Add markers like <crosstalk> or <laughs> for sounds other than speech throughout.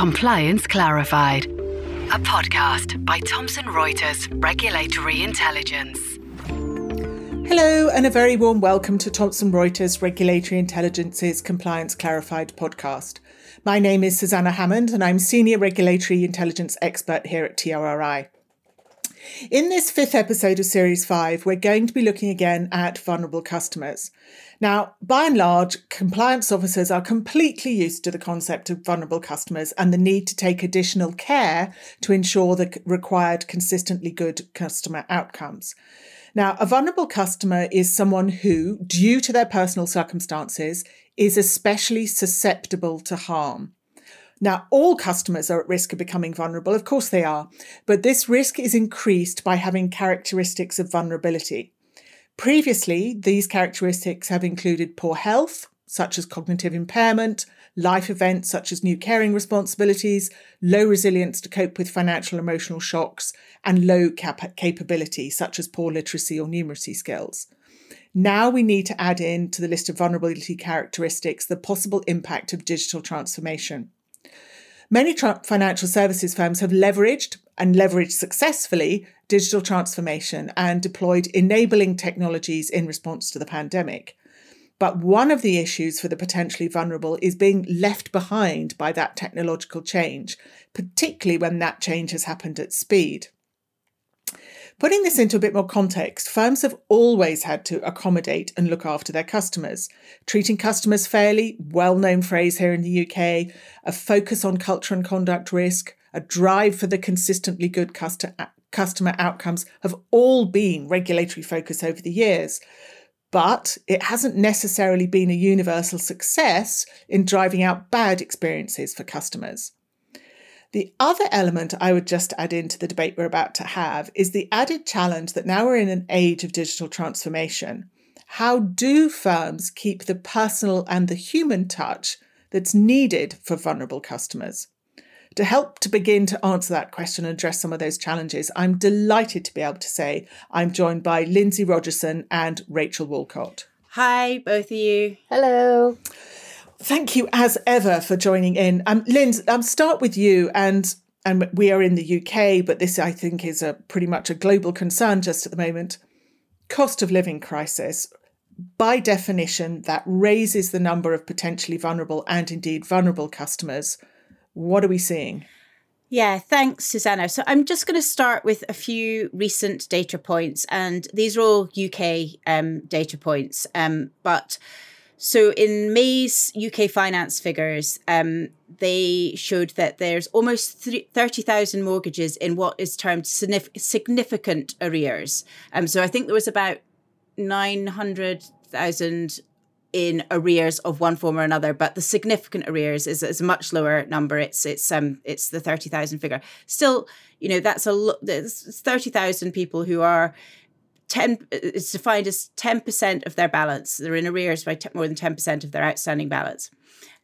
Compliance Clarified, a podcast by Thomson Reuters Regulatory Intelligence. Hello, and a very warm welcome to Thomson Reuters Regulatory Intelligence's Compliance Clarified podcast. My name is Susanna Hammond, and I'm Senior Regulatory Intelligence Expert here at TRRI. In this fifth episode of Series 5, we're going to be looking again at vulnerable customers. Now, by and large, compliance officers are completely used to the concept of vulnerable customers and the need to take additional care to ensure the required consistently good customer outcomes. Now, a vulnerable customer is someone who, due to their personal circumstances, is especially susceptible to harm. Now, all customers are at risk of becoming vulnerable. Of course, they are. But this risk is increased by having characteristics of vulnerability. Previously, these characteristics have included poor health, such as cognitive impairment, life events such as new caring responsibilities, low resilience to cope with financial and emotional shocks, and low cap- capability, such as poor literacy or numeracy skills. Now we need to add in to the list of vulnerability characteristics the possible impact of digital transformation. Many tra- financial services firms have leveraged and leveraged successfully digital transformation and deployed enabling technologies in response to the pandemic. But one of the issues for the potentially vulnerable is being left behind by that technological change, particularly when that change has happened at speed. Putting this into a bit more context, firms have always had to accommodate and look after their customers. Treating customers fairly, well known phrase here in the UK, a focus on culture and conduct risk, a drive for the consistently good customer outcomes have all been regulatory focus over the years. But it hasn't necessarily been a universal success in driving out bad experiences for customers. The other element I would just add into the debate we're about to have is the added challenge that now we're in an age of digital transformation. How do firms keep the personal and the human touch that's needed for vulnerable customers? To help to begin to answer that question and address some of those challenges, I'm delighted to be able to say I'm joined by Lindsay Rogerson and Rachel Wolcott. Hi, both of you. Hello. Thank you as ever for joining in. Um, Lynn, um, start with you and and we are in the UK, but this I think is a pretty much a global concern just at the moment. Cost of living crisis. By definition, that raises the number of potentially vulnerable and indeed vulnerable customers. What are we seeing? Yeah, thanks, Susanna. So I'm just going to start with a few recent data points, and these are all UK um, data points. Um, but so in May's UK finance figures, um, they showed that there's almost 30,000 mortgages in what is termed significant arrears. Um, so I think there was about 900,000 in arrears of one form or another, but the significant arrears is, is a much lower number. It's it's um it's the thirty thousand figure. Still, you know, that's a lot. There's thirty thousand people who are 10 it's defined as 10% of their balance. They're in arrears by more than 10% of their outstanding balance.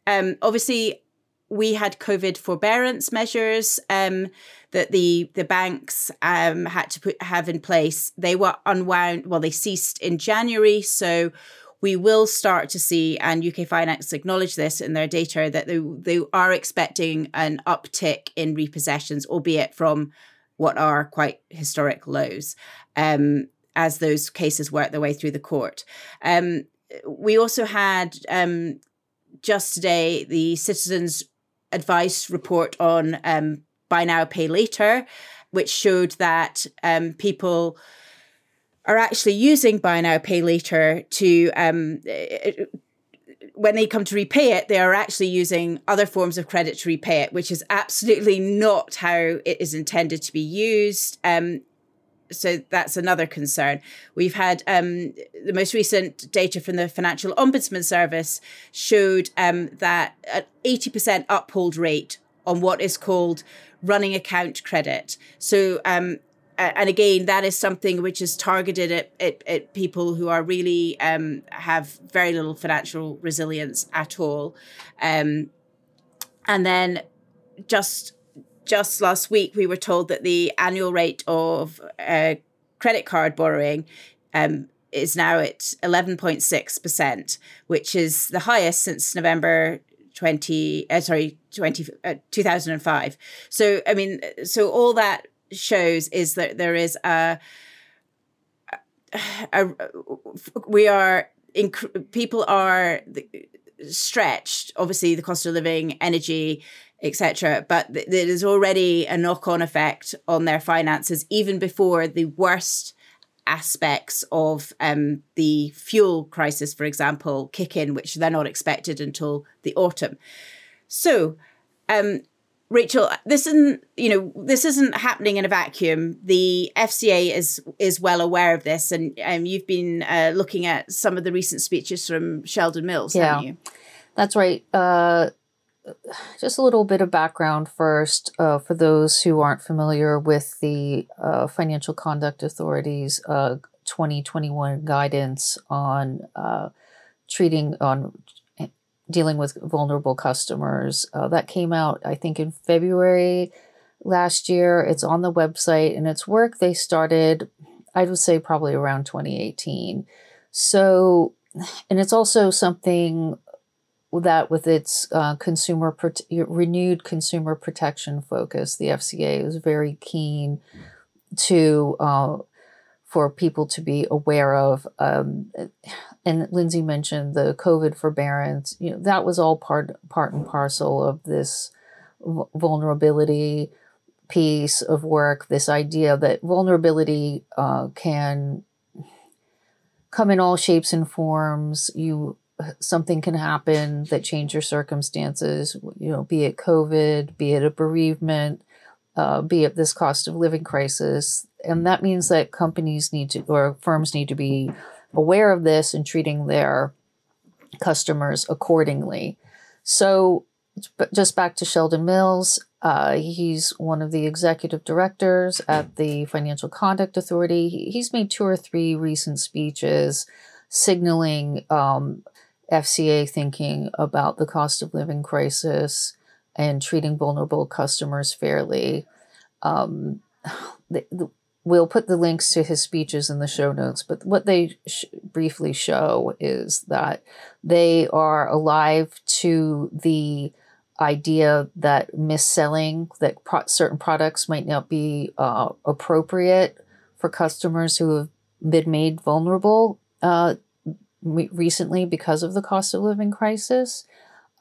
Um, obviously we had covid forbearance measures um, that the the banks um, had to put have in place. They were unwound well they ceased in january. So we will start to see, and UK Finance acknowledge this in their data, that they, they are expecting an uptick in repossessions, albeit from what are quite historic lows. Um, as those cases work their way through the court. Um, we also had um, just today the Citizens Advice report on um, buy now, pay later, which showed that um, people are actually using buy now, pay later to. Um, when they come to repay it, they are actually using other forms of credit to repay it, which is absolutely not how it is intended to be used. So that's another concern. We've had um, the most recent data from the Financial Ombudsman Service showed um, that an 80% uphold rate on what is called running account credit. So, um, and again, that is something which is targeted at, at, at people who are really um, have very little financial resilience at all. Um, and then just just last week, we were told that the annual rate of uh, credit card borrowing um, is now at 11.6%, which is the highest since November 20 uh, sorry 20 uh, 2005 so i mean so all that shows is that there is a, a, a we are inc- people are stretched. Obviously the cost of living energy etc but th- there is already a knock-on effect on their finances even before the worst aspects of um, the fuel crisis, for example, kick in, which they're not expected until the autumn. So, um, Rachel, this isn't you know this isn't happening in a vacuum. The FCA is is well aware of this, and um, you've been uh, looking at some of the recent speeches from Sheldon Mills, yeah, haven't you? That's right. Uh, <sighs> just a little bit of background first uh, for those who aren't familiar with the uh, Financial Conduct Authority's uh, 2021 guidance on uh, treating on dealing with vulnerable customers. Uh, that came out, I think, in February last year. It's on the website, and it's work they started, I would say, probably around 2018. So, <sighs> and it's also something that with its uh, consumer renewed consumer protection focus, the FCA is very keen to uh, for people to be aware of. Um, and Lindsay mentioned the COVID forbearance. You know that was all part part and parcel of this vulnerability piece of work. This idea that vulnerability uh, can come in all shapes and forms. You something can happen that change your circumstances, you know, be it COVID, be it a bereavement, uh, be it this cost of living crisis. And that means that companies need to, or firms need to be aware of this and treating their customers accordingly. So, just back to Sheldon Mills, uh, he's one of the executive directors at the Financial Conduct Authority. He's made two or three recent speeches signaling um, FCA thinking about the cost of living crisis and treating vulnerable customers fairly. Um, <sighs> the, the, we'll put the links to his speeches in the show notes, but what they sh- briefly show is that they are alive to the idea that mis-selling that pro- certain products might not be uh, appropriate for customers who have been made vulnerable uh, recently because of the cost of living crisis.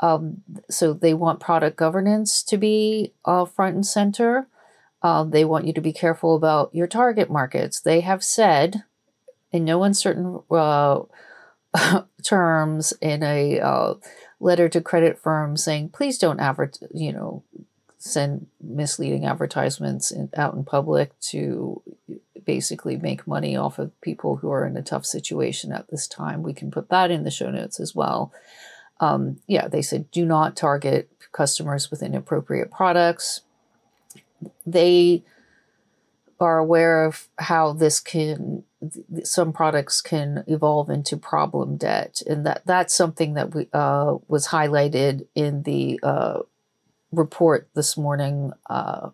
Um, so they want product governance to be uh, front and center. Uh, they want you to be careful about your target markets. They have said, in no uncertain uh, <laughs> terms, in a uh, letter to credit firms, saying, "Please don't advert, you know, send misleading advertisements in, out in public to basically make money off of people who are in a tough situation at this time. We can put that in the show notes as well. Um, yeah, they said do not target customers with inappropriate products. They are aware of how this can some products can evolve into problem debt and that that's something that we uh, was highlighted in the uh, report this morning uh,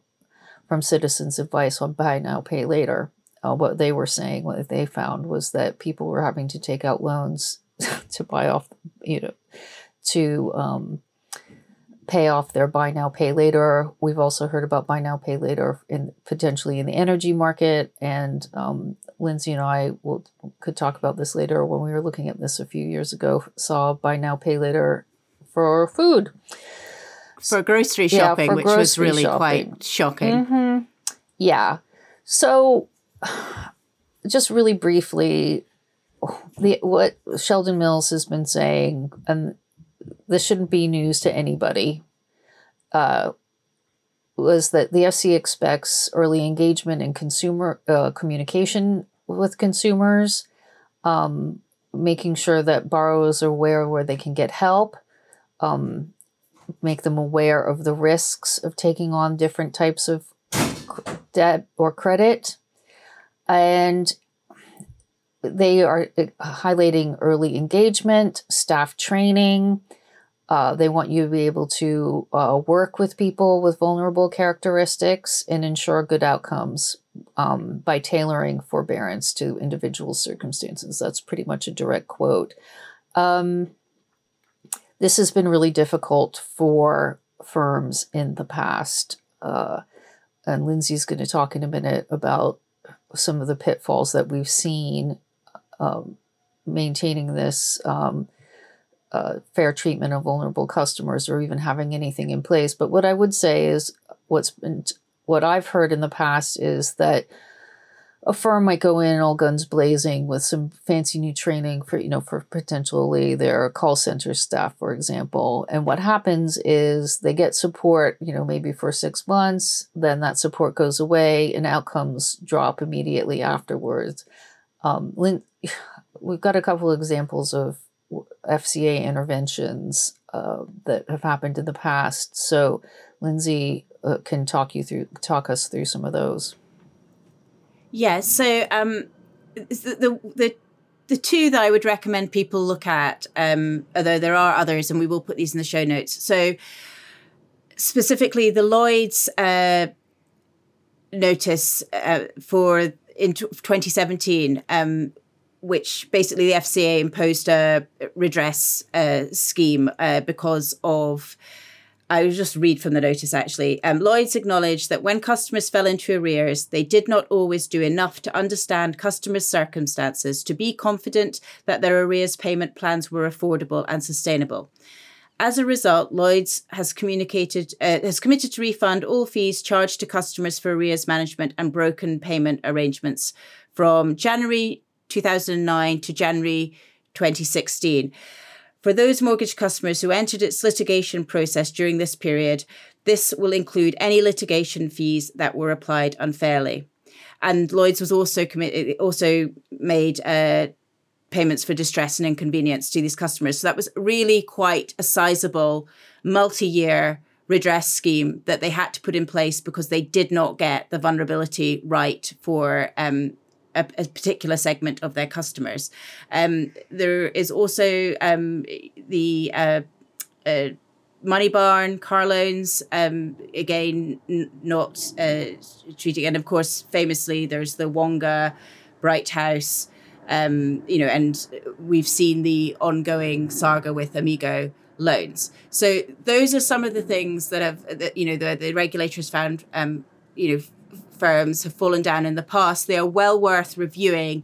from citizens advice on buy now pay later uh, what they were saying, what they found was that people were having to take out loans <laughs> to buy off, you know, to um, pay off their buy now, pay later. We've also heard about buy now, pay later in potentially in the energy market. And um, Lindsay and I will could talk about this later. When we were looking at this a few years ago, saw buy now, pay later for food. For grocery shopping, yeah, for which grocery was really shopping. quite shocking. Mm-hmm. Yeah. So <sighs> just really briefly, the what Sheldon Mills has been saying, and this shouldn't be news to anybody, uh, was that the FC expects early engagement in consumer uh, communication with consumers, um, making sure that borrowers are aware where they can get help, um, make them aware of the risks of taking on different types of debt or credit and they are uh, highlighting early engagement, staff training. Uh, they want you to be able to uh, work with people with vulnerable characteristics and ensure good outcomes um, by tailoring forbearance to individual circumstances. That's pretty much a direct quote. Um, this has been really difficult for firms in the past. Uh, and Lindsay's going to talk in a minute about some of the pitfalls that we've seen um, maintaining this um, uh, fair treatment of vulnerable customers or even having anything in place. But what I would say is what's been what I've heard in the past is that a firm might go in all guns blazing with some fancy new training for you know for potentially their call center staff for example. And what happens is they get support you know maybe for six months then that support goes away and outcomes drop immediately afterwards. Um, <sighs> we've got a couple of examples of fca interventions uh, that have happened in the past. So lindsay uh, can talk you through talk us through some of those yeah. So um, the, the, the the two that I would recommend people look at, um, although there are others, and we will put these in the show notes. So specifically, the Lloyds uh, notice uh, for in 2017. Um, which basically the FCA imposed a redress uh, scheme uh, because of I will just read from the notice actually. Um, Lloyds acknowledged that when customers fell into arrears, they did not always do enough to understand customers' circumstances to be confident that their arrears payment plans were affordable and sustainable. As a result, Lloyds has communicated uh, has committed to refund all fees charged to customers for arrears management and broken payment arrangements from January 2009 to January 2016. For those mortgage customers who entered its litigation process during this period, this will include any litigation fees that were applied unfairly. And Lloyds was also committed, also made uh, payments for distress and inconvenience to these customers. So that was really quite a sizable multi-year redress scheme that they had to put in place because they did not get the vulnerability right for um, a, a, particular segment of their customers. Um, there is also um, the uh, uh, Moneybarn car loans. Um, again, n- not uh, treating, and of course, famously, there's the Wonga BrightHouse. Um, you know, and we've seen the ongoing saga with Amigo loans. So those are some of the things that have, that, you know, the, the regulators found, um, you know, firms have fallen down in the past, they are well worth reviewing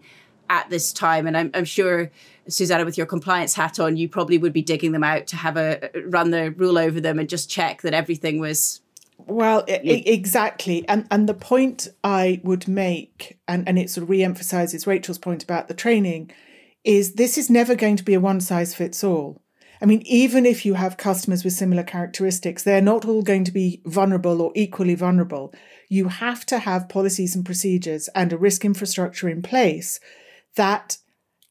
at this time. And I'm, I'm sure, Susanna, with your compliance hat on, you probably would be digging them out to have a run the rule over them and just check that everything was. Well, exactly. And and the point I would make, and, and it sort of re-emphasizes Rachel's point about the training, is this is never going to be a one size fits all. I mean, even if you have customers with similar characteristics, they're not all going to be vulnerable or equally vulnerable. You have to have policies and procedures and a risk infrastructure in place that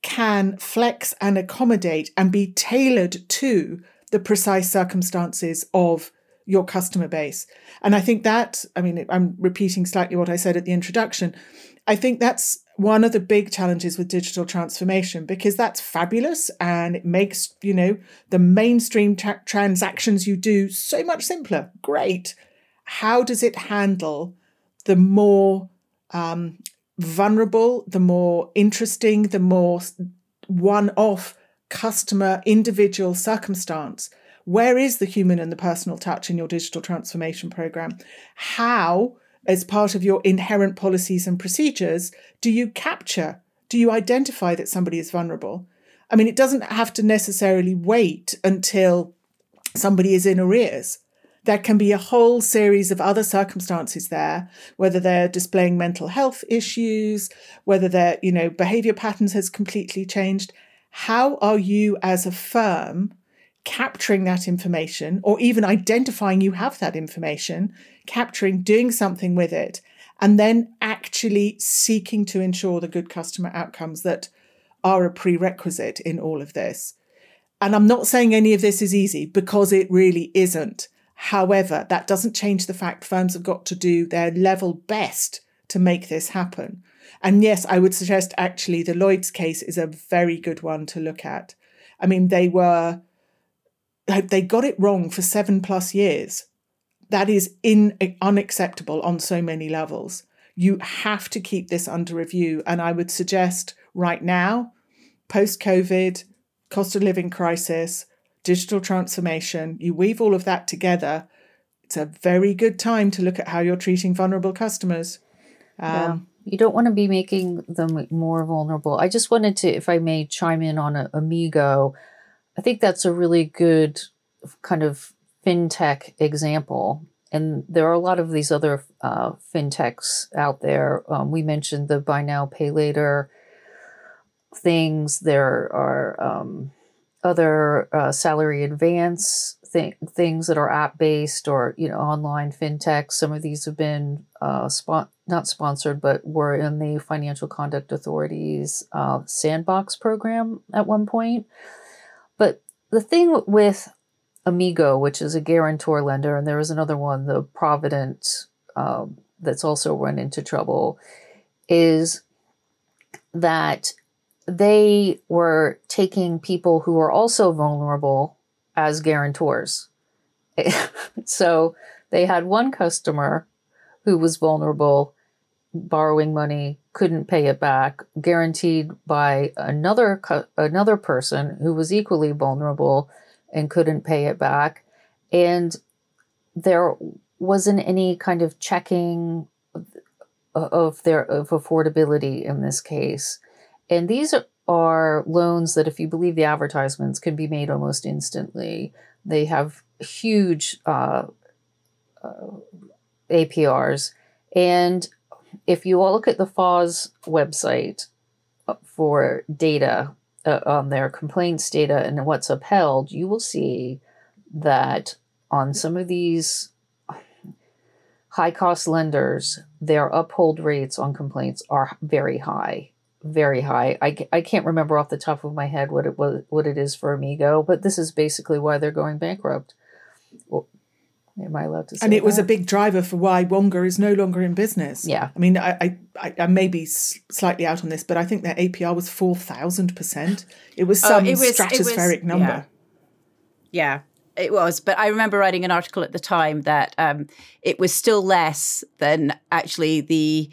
can flex and accommodate and be tailored to the precise circumstances of your customer base. And I think that, I mean, I'm repeating slightly what I said at the introduction. I think that's one of the big challenges with digital transformation because that's fabulous and it makes you know the mainstream tra- transactions you do so much simpler. Great. How does it handle the more um, vulnerable the more interesting the more one-off customer individual circumstance? Where is the human and the personal touch in your digital transformation program? How as part of your inherent policies and procedures, do you capture, do you identify that somebody is vulnerable? I mean, it doesn't have to necessarily wait until somebody is in arrears. There can be a whole series of other circumstances there, whether they're displaying mental health issues, whether their, you know, behavior patterns has completely changed. How are you as a firm capturing that information or even identifying you have that information, capturing, doing something with it, and then actually seeking to ensure the good customer outcomes that are a prerequisite in all of this. And I'm not saying any of this is easy because it really isn't. However, that doesn't change the fact firms have got to do their level best to make this happen. And yes, I would suggest actually the Lloyd's case is a very good one to look at. I mean, they were they got it wrong for seven plus years. That is in, unacceptable on so many levels. You have to keep this under review. And I would suggest right now, post COVID, cost of living crisis, digital transformation, you weave all of that together, it's a very good time to look at how you're treating vulnerable customers. Um, yeah. You don't want to be making them more vulnerable. I just wanted to, if I may chime in on a, Amigo, I think that's a really good kind of fintech example. And there are a lot of these other uh, fintechs out there. Um, we mentioned the buy now, pay later things. There are um, other uh, salary advance th- things that are app based or you know online fintech. Some of these have been uh, spon- not sponsored, but were in the Financial Conduct Authority's uh, sandbox program at one point. But the thing with Amigo, which is a guarantor lender, and there is another one, the Provident, um, that's also run into trouble, is that they were taking people who were also vulnerable as guarantors. <laughs> so they had one customer who was vulnerable, borrowing money, couldn't pay it back, guaranteed by another another person who was equally vulnerable and couldn't pay it back, and there wasn't any kind of checking of their of affordability in this case. And these are loans that, if you believe the advertisements, can be made almost instantly. They have huge uh, uh, APRs. And if you all look at the FOS website uh, for data uh, on their complaints data and what's upheld, you will see that on some of these high cost lenders, their uphold rates on complaints are very high very high. I, I can't remember off the top of my head what it was what it is for Amigo, but this is basically why they're going bankrupt. Am I allowed to say? And it that? was a big driver for why Wonga is no longer in business. Yeah, I mean, I I, I may be slightly out on this, but I think their APR was four thousand percent. It was oh, some oh, it was, stratospheric was, number. Yeah. yeah. It was, but I remember writing an article at the time that um, it was still less than actually the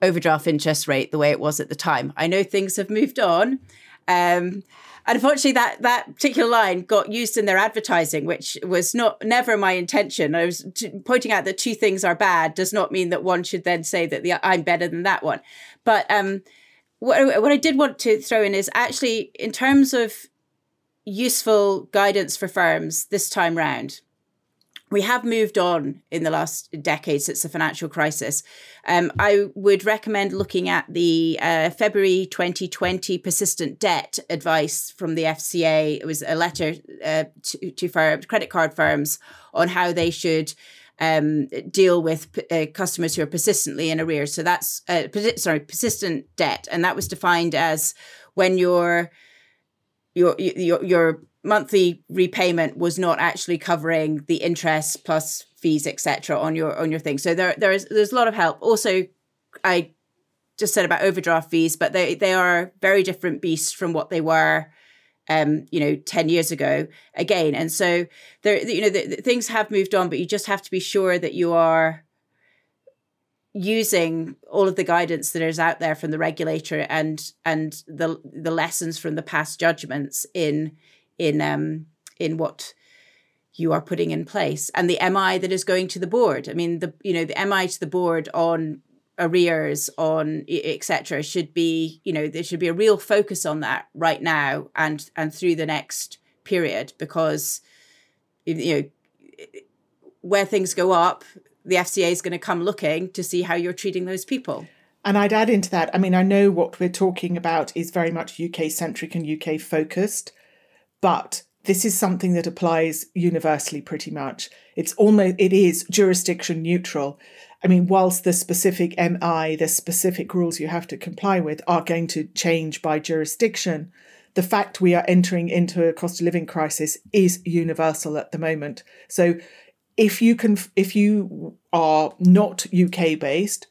overdraft interest rate the way it was at the time. I know things have moved on. Um, and unfortunately, that that particular line got used in their advertising, which was not never my intention. I was t- pointing out that two things are bad does not mean that one should then say that the I'm better than that one. But um, what what I did want to throw in is actually in terms of useful guidance for firms this time round we have moved on in the last decade since the financial crisis. Um, I would recommend looking at the uh, February 2020 persistent debt advice from the FCA. It was a letter uh, to, to firm, credit card firms on how they should um, deal with uh, customers who are persistently in arrears. So that's uh, sorry, persistent debt, and that was defined as when your your your your monthly repayment was not actually covering the interest plus fees etc on your on your thing. So there there's there's a lot of help. Also i just said about overdraft fees but they they are very different beasts from what they were um you know 10 years ago again. And so there you know the, the things have moved on but you just have to be sure that you are using all of the guidance that is out there from the regulator and and the the lessons from the past judgments in in um, in what you are putting in place. And the MI that is going to the board. I mean, the you know the MI to the board on arrears on etc should be you know there should be a real focus on that right now and and through the next period because you know where things go up the FCA is going to come looking to see how you're treating those people. And I'd add into that I mean I know what we're talking about is very much UK centric and UK focused but this is something that applies universally pretty much. It's almost it is jurisdiction neutral. I mean, whilst the specific MI, the specific rules you have to comply with are going to change by jurisdiction, the fact we are entering into a cost of living crisis is universal at the moment. So if you can if you are not UK based,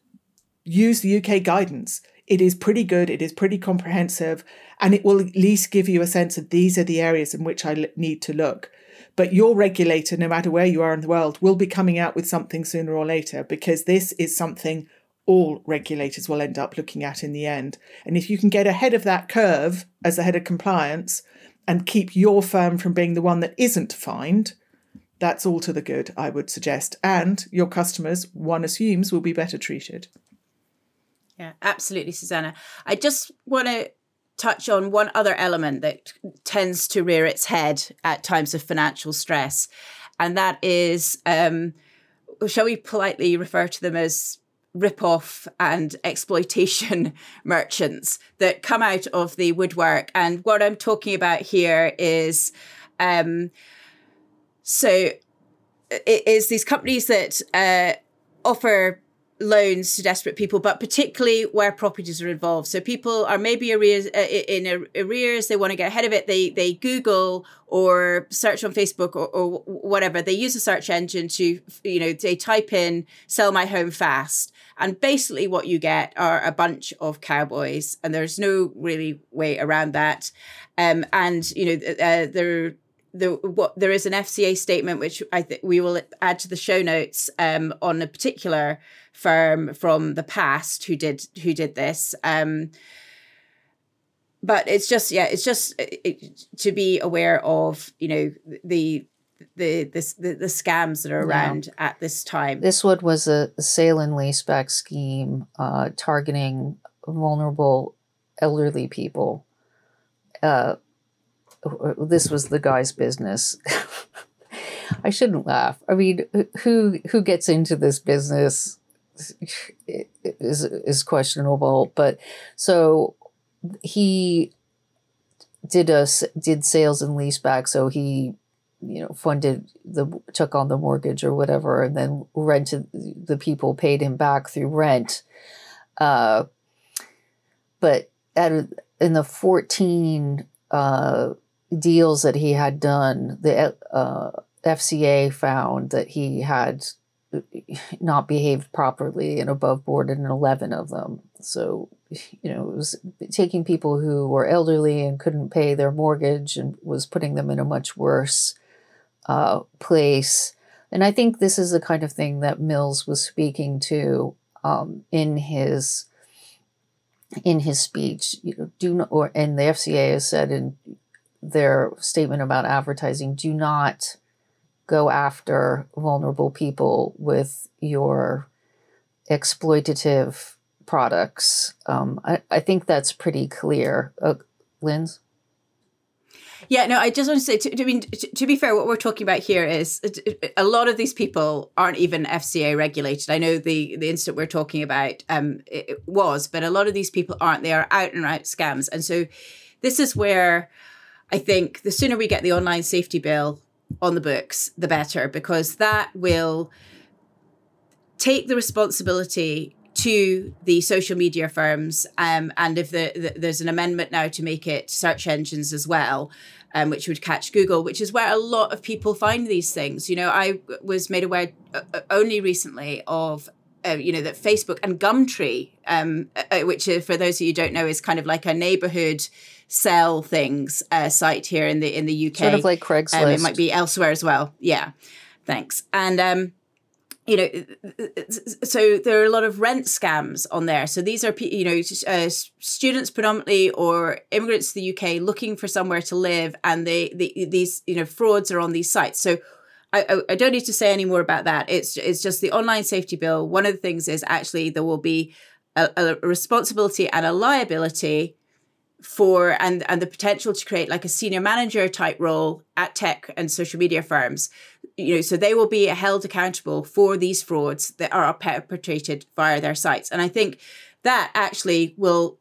use the UK guidance. It is pretty good, it is pretty comprehensive, and it will at least give you a sense of these are the areas in which I need to look. But your regulator, no matter where you are in the world, will be coming out with something sooner or later because this is something all regulators will end up looking at in the end. And if you can get ahead of that curve as the head of compliance and keep your firm from being the one that isn't fined, that's all to the good, I would suggest. And your customers, one assumes, will be better treated. Yeah, absolutely, Susanna. I just want to touch on one other element that tends to rear its head at times of financial stress, and that is, um, shall we politely refer to them as rip-off and exploitation <laughs> merchants that come out of the woodwork. And what I'm talking about here is, um, so it is these companies that uh, offer loans to desperate people, but particularly where properties are involved. So people are maybe arrears uh, in arrears. They want to get ahead of it. They they Google or search on Facebook or, or whatever. They use a search engine to you know they type in "sell my home fast," and basically what you get are a bunch of cowboys, and there's no really way around that. Um, and you know uh, there the what there is an FCA statement which I think we will add to the show notes um, on a particular firm from the past who did who did this. Um, but it's just yeah, it's just it, to be aware of you know the the this the, the scams that are around yeah. at this time. This one was a sale and leaseback scheme uh, targeting vulnerable elderly people. Uh, this was the guy's business. <laughs> I shouldn't laugh. I mean, who who gets into this business is is questionable. But so he did a did sales and leaseback. So he you know funded the took on the mortgage or whatever, and then rented the people paid him back through rent. Uh, but at in the fourteen. Uh, deals that he had done, the uh, FCA found that he had not behaved properly and above board in 11 of them. So, you know, it was taking people who were elderly and couldn't pay their mortgage and was putting them in a much worse uh, place. And I think this is the kind of thing that Mills was speaking to um, in his in his speech. You know, do not, or and the FCA has said in their statement about advertising do not go after vulnerable people with your exploitative products. Um, I, I think that's pretty clear. Uh, Linz? Yeah, no, I just want to say, to, I mean, to, to, be fair, what we're talking about here is a lot of these people aren't even FCA regulated. I know the the incident we're talking about um, it was, but a lot of these people aren't. They are out and out scams, and so this is where I think the sooner we get the online safety bill on the books, the better, because that will take the responsibility to the social media firms. Um, and if the, the, there's an amendment now to make it search engines as well, um, which would catch Google, which is where a lot of people find these things. You know, I was made aware uh, uh only recently of uh, you know that Facebook and Gumtree, um, uh, uh which is, for those of you who don't know, is kind of like a neighborhood sell things uh, site here in the in the UK. Sort of like Craigslist. Um, it might be elsewhere as well. Yeah, thanks. And um, you know, so there are a lot of rent scams on there. So these are you know uh, students predominantly or immigrants to the UK looking for somewhere to live, and they, they these you know frauds are on these sites. So. I, I don't need to say any more about that. It's it's just the online safety bill. One of the things is actually there will be a, a responsibility and a liability for and and the potential to create like a senior manager type role at tech and social media firms you know so they will be held accountable for these frauds that are perpetrated via their sites and i think that actually will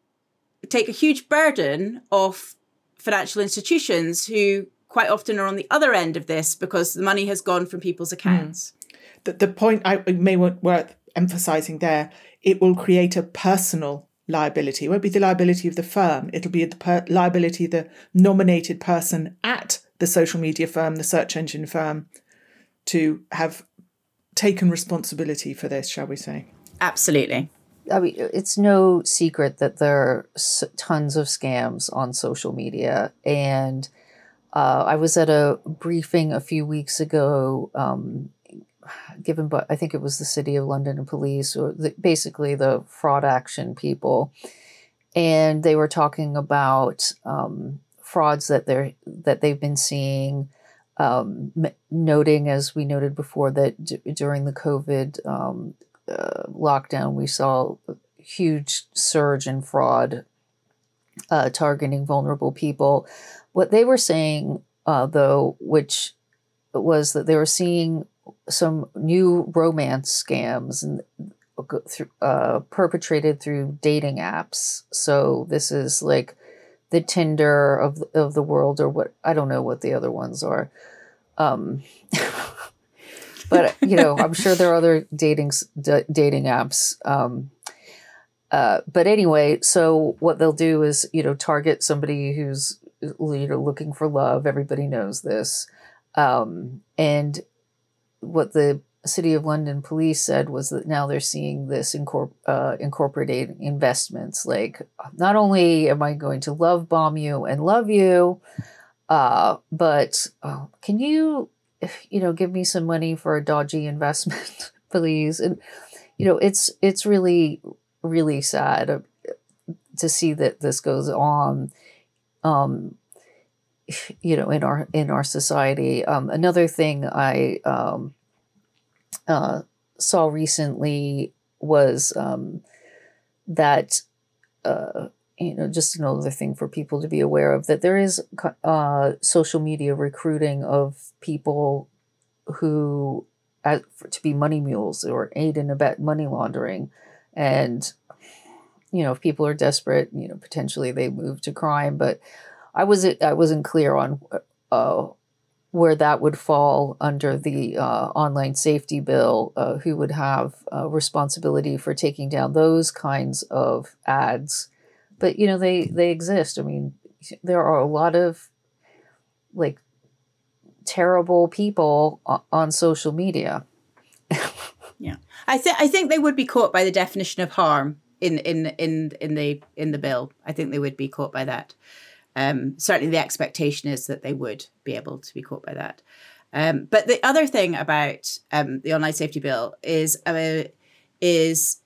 take a huge burden off financial institutions who quite often are on the other end of this because the money has gone from people's hmm. accounts mm. the, the point i may want worth emphasizing there it will create a personal liability. It won't be the liability of the firm, it'll be the per- liability of the nominated person at the social media firm, the search engine firm, to have taken responsibility for this, shall we say? Absolutely. I mean, it's no secret that there are tons of scams on social media. And uh, I was at a briefing a few weeks ago um, given by I think it was the City of London and police, or the, basically the fraud action people, and they were talking about um, frauds that they're that they've been seeing. Um, noting, as we noted before, that d- during the COVID um, uh, lockdown, we saw a huge surge in fraud uh, targeting vulnerable people. What they were saying, uh, though, which was that they were seeing some new romance scams and uh, perpetrated through dating apps. So this is like the Tinder of of the world, or what I don't know what the other ones are. Um, <laughs> but you know, I'm sure there are other dating d- dating apps. Um, uh, but anyway, so what they'll do is you know target somebody who's you know looking for love. Everybody knows this, um, and what the City of London police said was that now they're seeing this incorpor- uh, incorporating investments. Like, not only am I going to love bomb you and love you, uh, but uh, can you, you know, give me some money for a dodgy investment, <laughs> please? And you know, it's it's really really sad to see that this goes on. Um, you know, in our in our society. Um, another thing I um, uh, saw recently was um, that uh, you know just another thing for people to be aware of that there is uh, social media recruiting of people who as, to be money mules or aid and abet money laundering and you know if people are desperate you know potentially they move to crime but i was i wasn't clear on uh, where that would fall under the uh, online safety bill, uh, who would have uh, responsibility for taking down those kinds of ads. But you know, they they exist. I mean, there are a lot of like terrible people on social media. yeah, I think I think they would be caught by the definition of harm in in in in the in the bill. I think they would be caught by that. Um, certainly, the expectation is that they would be able to be caught by that. Um, but the other thing about um, the online safety bill is uh, is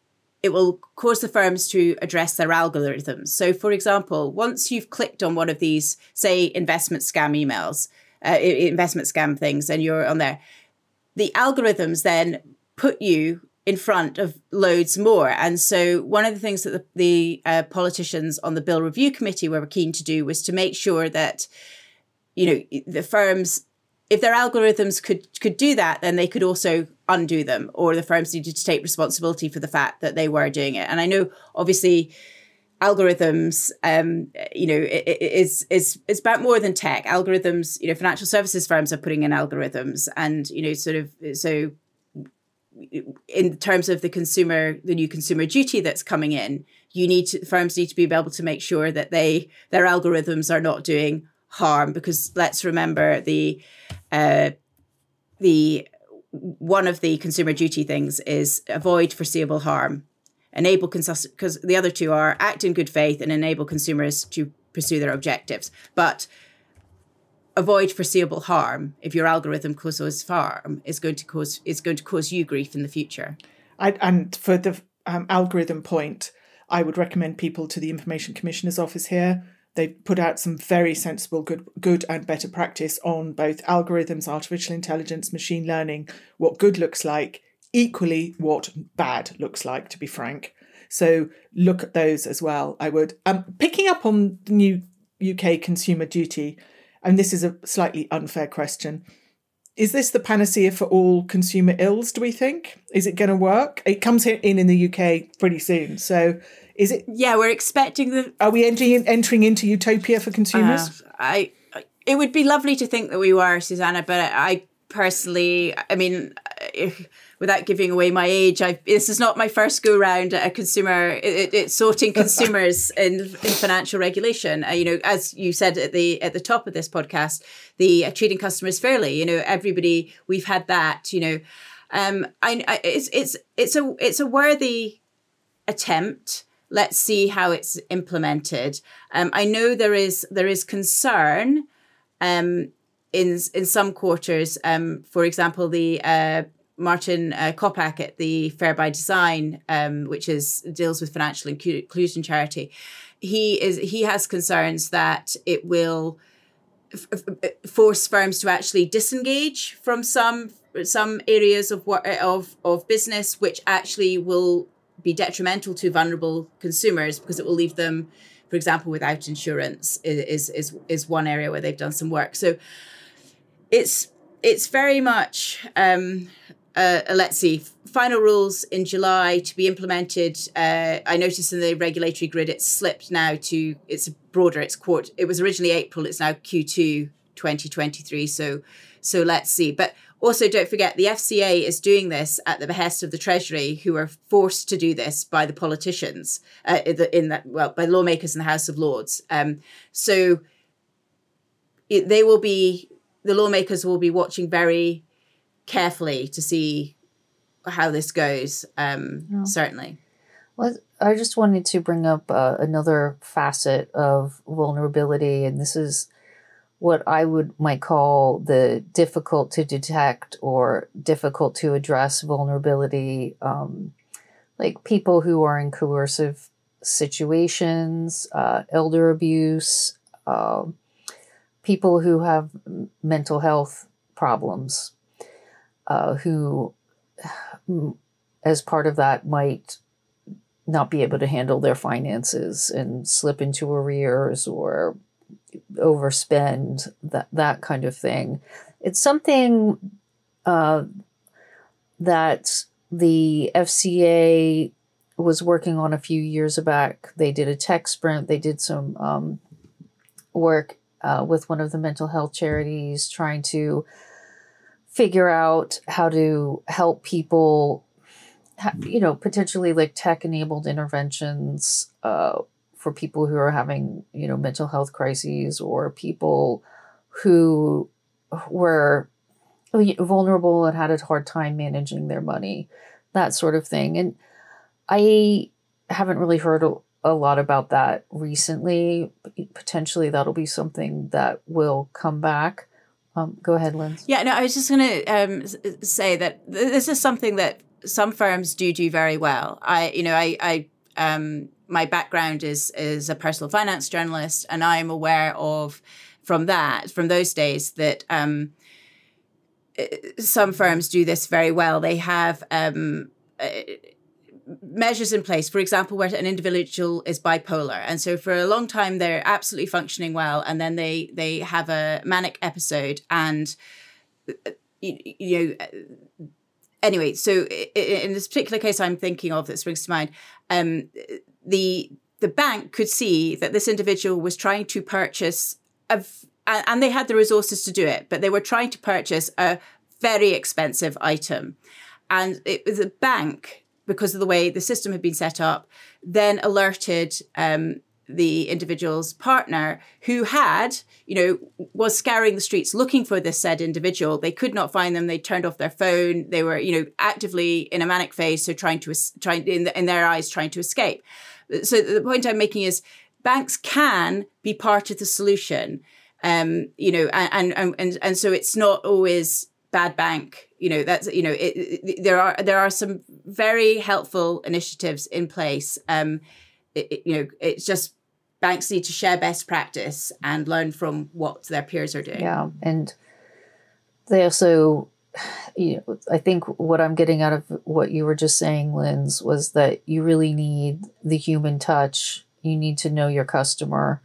it will cause the firms to address their algorithms. So, for example, once you've clicked on one of these, say, investment scam emails, uh, investment scam things, and you're on there, the algorithms then put you in front of loads more. And so, one of the things that the, the uh, politicians on the bill review committee were keen to do was to make sure that, you know, the firms, if their algorithms could could do that, then they could also undo them, or the firms needed to take responsibility for the fact that they were doing it. And I know, obviously. Algorithms, um, you know, is is is about more than tech. Algorithms, you know, financial services firms are putting in algorithms, and you know, sort of so in terms of the consumer the new consumer duty that's coming in you need to firms need to be able to make sure that they their algorithms are not doing harm because let's remember the uh, the one of the consumer duty things is avoid foreseeable harm. Enable because the other two are act in good faith and enable consumers to pursue their objectives. But avoid foreseeable harm if your algorithm causes harm is going to cause is going to cause you grief in the future. I, and for the um, algorithm point, I would recommend people to the Information Commissioner's office here. They've put out some very sensible, good, good and better practice on both algorithms, artificial intelligence, machine learning, what good looks like, equally what bad looks like. To be frank, so look at those as well. I would. Um, picking up on the new UK consumer duty and this is a slightly unfair question. Is this the panacea for all consumer ills, do we think? Is it going to work? It comes in in the UK pretty soon. So is it? Yeah, we're expecting the. Are we entering, entering into utopia for consumers? Uh, I. It would be lovely to think that we were, Susanna, but I personally, I mean, without giving away my age, I this is not my first go round at a consumer. It, it's sorting consumers <laughs> in in financial regulation. Uh, you know, as you said at the at the top of this podcast, the uh, treating customers fairly. You know, everybody we've had that. You know, um, I, I it's it's it's a it's a worthy attempt. Let's see how it's implemented. Um, I know there is there is concern. Um, in in some quarters, um, for example, the uh, Martin uh, at the Fair by Design, um, which is deals with financial inclusion charity, he is he has concerns that it will f- f- force firms to actually disengage from some some areas of work of of business, which actually will be detrimental to vulnerable consumers because it will leave them, for example, without insurance. Is is is one area where they've done some work. So it's it's very much um, uh, let's see, final rules in July to be implemented. Uh, I noticed in the regulatory grid it's slipped now to it's broader. It's court. It was originally April. It's now Q2 2023. So so let's see. But also don't forget the FCA is doing this at the behest of the Treasury, who are forced to do this by the politicians uh, in, in that well by lawmakers in the House of Lords. Um, so it, they will be the lawmakers will be watching very carefully to see how this goes. Um, yeah. Certainly. Well, I just wanted to bring up uh, another facet of vulnerability, and this is what I would might call the difficult to detect or difficult to address vulnerability, um, like people who are in coercive situations, uh, elder abuse, uh, people who have mental health problems uh, who, <sighs> as part of that, might not be able to handle their finances and slip into arrears or overspend that that kind of thing. It's something uh, that the FCA was working on a few years back. They did a tech sprint. They did some um, work uh, with one of the mental health charities trying to figure out how to help people you know potentially like tech enabled interventions uh, for people who are having you know mental health crises or people who were vulnerable and had a hard time managing their money that sort of thing. And i haven't really heard a, a lot about that recently. Potentially that'll be something that will come back um, go ahead, Lynn. Yeah, no, I was just going to um, say that this is something that some firms do do very well. I, you know, I, I um, my background is is a personal finance journalist, and I'm aware of from that from those days that um, some firms do this very well. They have um, measures in place, for example, where an individual is bipolar, and so for a long time they're absolutely functioning well, and then they they have a manic episode, and you, you know. Anyway, so in this particular case I'm thinking of that springs to mind, um, the the bank could see that this individual was trying to purchase a, and they had the resources to do it, but they were trying to purchase a very expensive item. And it was a bank because of the way the system had been set up, then alerted um, the individual's partner who had, you know, was scouring the streets looking for this said individual. They could not find them. They turned off their phone. They were, you know, actively in a manic phase, so trying to trying in, the, in their eyes trying to escape. So the point I'm making is banks can be part of the solution. Um, you know, and and and and so it's not always bad bank. You know that's you know it, it, there are there are some very helpful initiatives in place. Um it, you know it's just banks need to share best practice and learn from what their peers are doing. Yeah and they also you know i think what i'm getting out of what you were just saying Linz, was that you really need the human touch. You need to know your customer.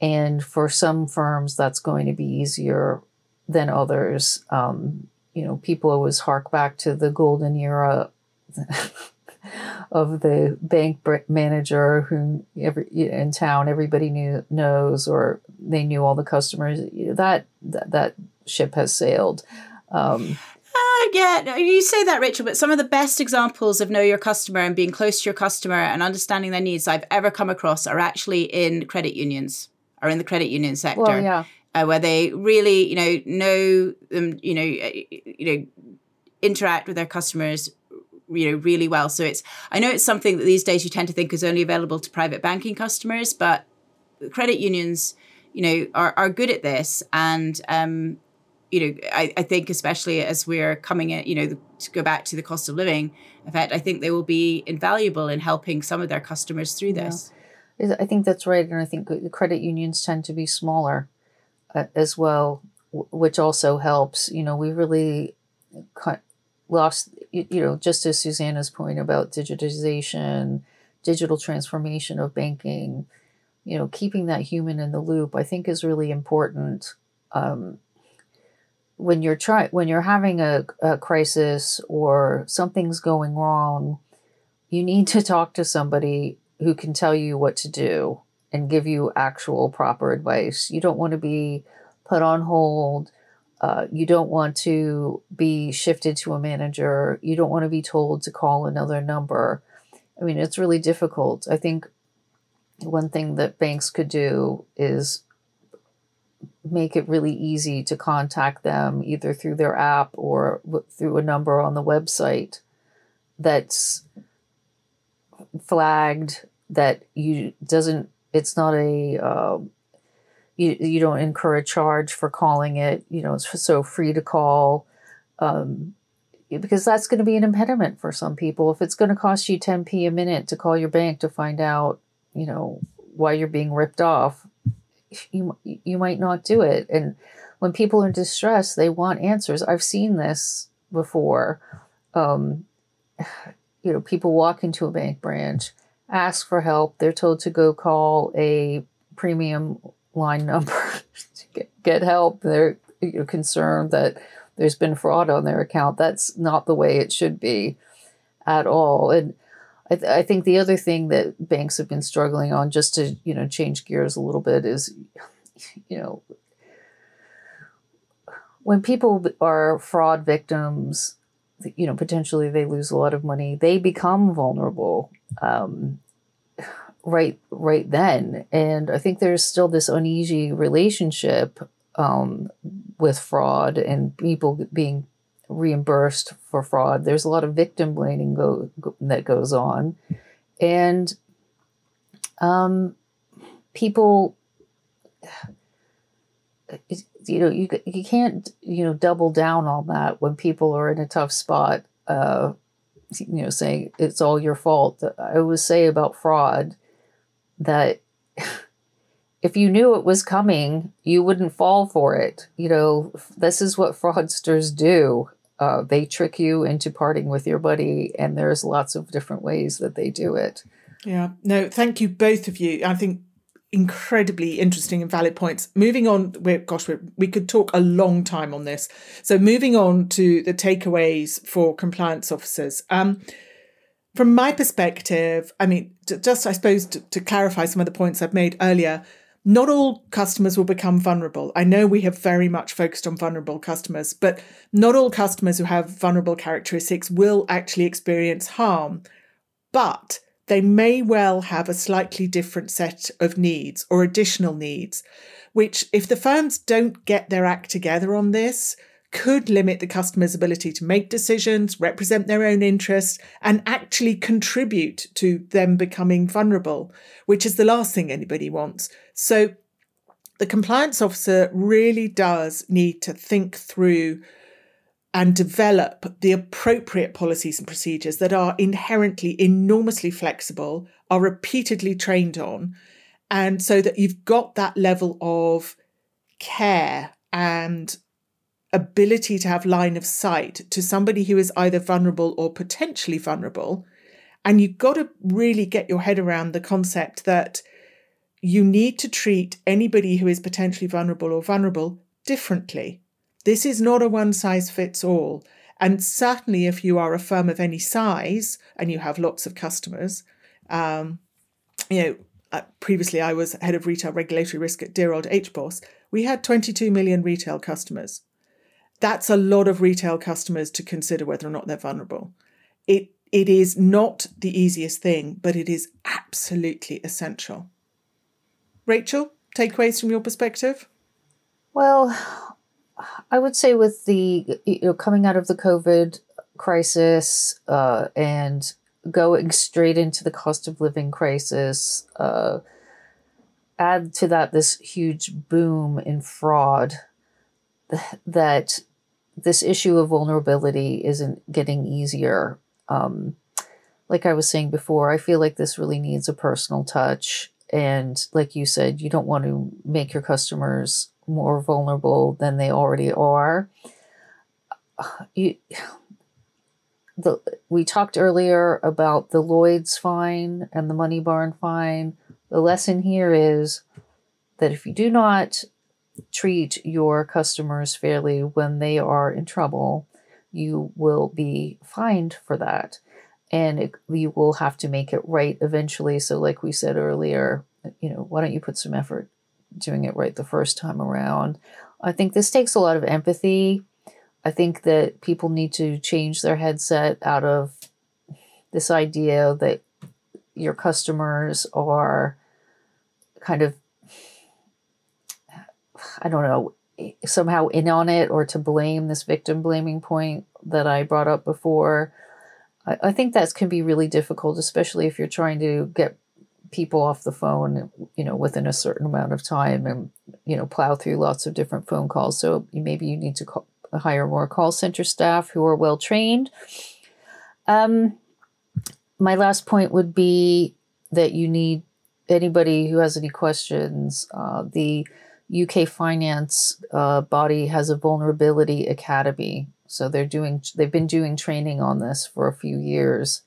And for some firms that's going to be easier than others um, you know, people always hark back to the golden era <laughs> of the bank manager who every in town everybody knew knows or they knew all the customers. That that, that ship has sailed. Um, uh, yeah, you say that, Rachel, but some of the best examples of know your customer and being close to your customer and understanding their needs I've ever come across are actually in credit unions or in the credit union sector. Well, yeah uh, where they really, you know, know them, you know, you know, interact with their customers you know really well. So it's i know it's something that these days you tend to think is only available to private banking customers but credit unions you know are, are good at this. And um you know I, I think especially as we're coming in you know to go back to the cost of living effect i think they will be invaluable in helping some of their customers through this. I think that's right, and I think the credit unions tend to be smaller uh, as well, which also helps. You know, we really cut, lost. You, know, just as Susanna's point about digitization, digital transformation of banking. You know, keeping that human in the loop, I think, is really important. Um, when you're trying, when you're having a, a crisis or something's going wrong, you need to talk to somebody who can tell you what to do and give you actual proper advice. You don't want to be put on hold. Uh, you don't want to be shifted to a manager. You don't want to be told to call another number. I mean, it's really difficult. I think one thing that banks could do is make it really easy to contact them either through their app or through a number on the website that's flagged that you doesn't it's not a uh, you, you don't incur a charge for calling it you know it's so free to call um, because that's going to be an impediment for some people. If it's going to cost you 10p a minute to call your bank to find out you know why you're being ripped off you you might not do it. And when people are in distress they want answers. I've seen this before. Um, <sighs> you know, people walk into a bank branch, ask for help. They're told to go call a premium line number <laughs> to get, get help. They're you concerned that there's been fraud on their account. That's not the way it should be at all. And I, th- I think the other thing that banks have been struggling on, just to you know change gears a little bit, is you know when people are fraud victims you know potentially they lose a lot of money they become vulnerable um, right right then. And i think there's still this uneasy relationship um, with fraud and people being reimbursed for fraud. There's a lot of victim blaming go, go, that goes on. And um, people <sighs> you know you you can't you know double down on that when people are in a tough spot uh you know saying it's all your fault. I always say about fraud that <laughs> if you knew it was coming you wouldn't fall for it. You know this is what fraudsters do. Uh, they trick you into parting with your buddy and there's lots of different ways that they do it. Yeah. No thank you both of you. I think incredibly interesting and valid points. Moving on, we're, gosh, we're, we could talk a long time on this. So, moving on to the takeaways for compliance officers. Um, from my perspective, I mean, just I suppose to, to clarify some of the points I've made earlier, not all customers will become vulnerable. I know we have very much focused on vulnerable customers, but not all customers who have vulnerable characteristics will actually experience harm. But they may well have a slightly different set of needs or additional needs, which, if the firms don't get their act together on this, could limit the customer's ability to make decisions, represent their own interests, and actually contribute to them becoming vulnerable, which is the last thing anybody wants. So, the compliance officer really does need to think through and develop the appropriate policies and procedures that are inherently enormously flexible, are repeatedly trained on, and so that you've got that level of care and ability to have line of sight to somebody who is either vulnerable or potentially vulnerable. And you've got to really get your head around the concept that you need to treat anybody who is potentially vulnerable or vulnerable differently. This is not a one size fits all. And certainly, if you are a firm of any size and you have lots of customers, um, you know, uh, previously I was head of retail regulatory risk at dear old HBOS. We had 22 million retail customers. That's a lot of retail customers to consider whether or not they're vulnerable. It it is not the easiest thing, but it is absolutely essential. Rachel, takeaways from your perspective? Well, I would say with the you know coming out of the COVID crisis uh, and going straight into the cost of living crisis, uh, add to that this huge boom in fraud <laughs> that this issue of vulnerability isn't getting easier. Um, like I was saying before, I feel like this really needs a personal touch And like you said, you don't want to make your customers more vulnerable than they already are. You, the, we talked earlier about the Lloyd's fine and the Moneybarn fine. The lesson here is that if you do not treat your customers fairly when they are in trouble, you will be fined for that. And it, you will have to make it right eventually. So, like we said earlier, you know, why don't you put some effort doing it right the first time around? I think this takes a lot of empathy. I think that people need to change their headset out of this idea that your customers are kind of I don't know, somehow in on it or to blame this victim blaming point that I brought up before. I, think that can be really difficult, especially if you're trying to get people off the phone, you know, within a certain amount of time and, you know, plow through lots of different phone calls. So maybe you need to call, hire more call center staff who are well trained. Um, my last point would be that you need anybody who has any questions. Uh, the UK finance uh, body has a vulnerability academy, so they're doing they've been doing training on this for a few years.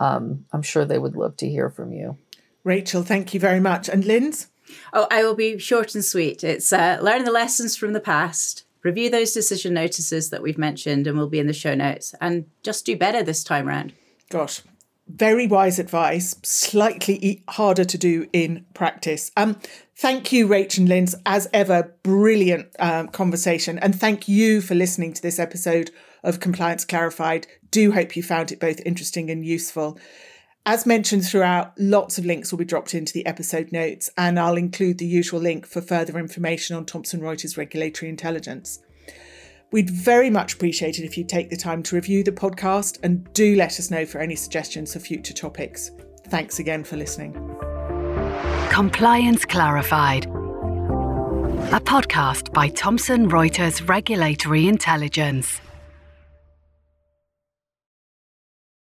Um, I'm sure they would love to hear from you. Rachel, thank you very much. And Linz? Oh, I will be short and sweet. It's uh, learn the lessons from the past, review those decision notices that we've mentioned, and will be in the show notes, and just do better this time around. Gosh, very wise advice, slightly harder to do in practice. Um, thank you, Rachel and Linz, as ever, brilliant um, conversation. And thank you for listening to this episode of Compliance Clarified. Do hope you found it both interesting and useful. As mentioned throughout, lots of links will be dropped into the episode notes, and I'll include the usual link for further information on Thomson Reuters regulatory intelligence. We'd very much appreciate it if you take the time to review the podcast and do let us know for any suggestions for future topics. Thanks again for listening. Compliance Clarified, a podcast by Thomson Reuters Regulatory Intelligence.